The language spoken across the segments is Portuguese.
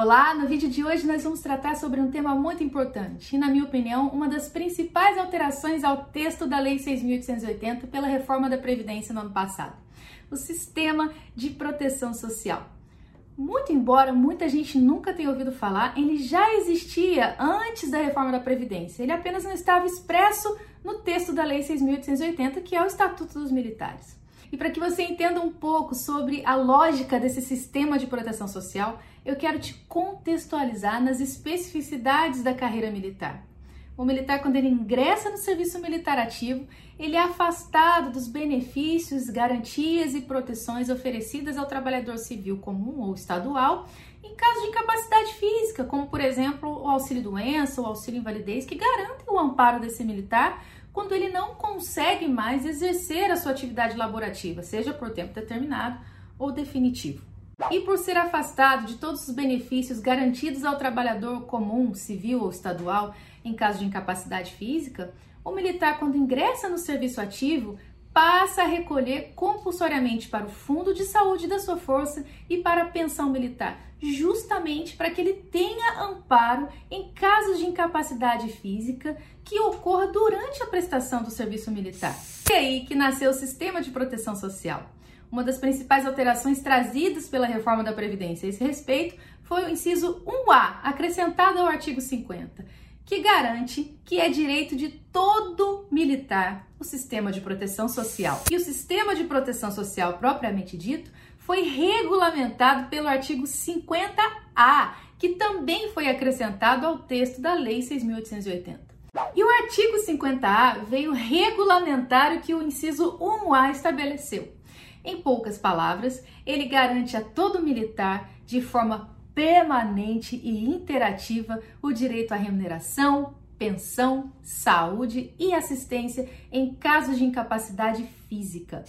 Olá, no vídeo de hoje nós vamos tratar sobre um tema muito importante e, na minha opinião, uma das principais alterações ao texto da Lei 6.880 pela reforma da Previdência no ano passado: o sistema de proteção social. Muito embora muita gente nunca tenha ouvido falar, ele já existia antes da reforma da Previdência. Ele apenas não estava expresso no texto da Lei 6.880, que é o Estatuto dos Militares. E para que você entenda um pouco sobre a lógica desse sistema de proteção social, eu quero te contextualizar nas especificidades da carreira militar. O militar, quando ele ingressa no serviço militar ativo, ele é afastado dos benefícios, garantias e proteções oferecidas ao trabalhador civil comum ou estadual em caso de incapacidade física, como por exemplo o auxílio doença ou auxílio invalidez, que garantem o amparo desse militar quando ele não consegue mais exercer a sua atividade laborativa, seja por tempo determinado ou definitivo. E por ser afastado de todos os benefícios garantidos ao trabalhador comum, civil ou estadual, em caso de incapacidade física, o militar, quando ingressa no serviço ativo, passa a recolher compulsoriamente para o fundo de saúde da sua força e para a pensão militar, justamente para que ele tenha amparo em casos de incapacidade física que ocorra durante a prestação do serviço militar. E aí que nasceu o sistema de proteção social. Uma das principais alterações trazidas pela reforma da Previdência a esse respeito foi o inciso 1A, acrescentado ao artigo 50, que garante que é direito de todo militar o sistema de proteção social. E o sistema de proteção social propriamente dito foi regulamentado pelo artigo 50A, que também foi acrescentado ao texto da Lei 6.880. E o artigo 50A veio regulamentar o que o inciso 1A estabeleceu. Em poucas palavras, ele garante a todo militar, de forma permanente e interativa, o direito à remuneração, pensão, saúde e assistência em casos de incapacidade física.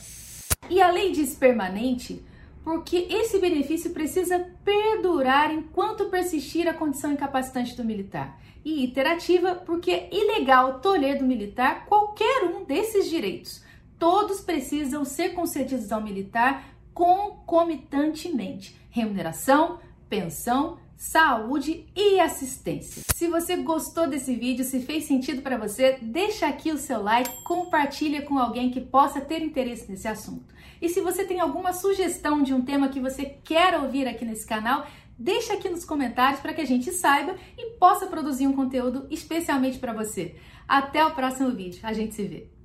E a lei diz permanente porque esse benefício precisa perdurar enquanto persistir a condição incapacitante do militar. E iterativa, porque é ilegal tolher do militar qualquer um desses direitos. Todos precisam ser concedidos ao militar concomitantemente: remuneração, pensão, saúde e assistência. Se você gostou desse vídeo, se fez sentido para você, deixa aqui o seu like, compartilha com alguém que possa ter interesse nesse assunto. E se você tem alguma sugestão de um tema que você quer ouvir aqui nesse canal, deixa aqui nos comentários para que a gente saiba e possa produzir um conteúdo especialmente para você. Até o próximo vídeo. A gente se vê.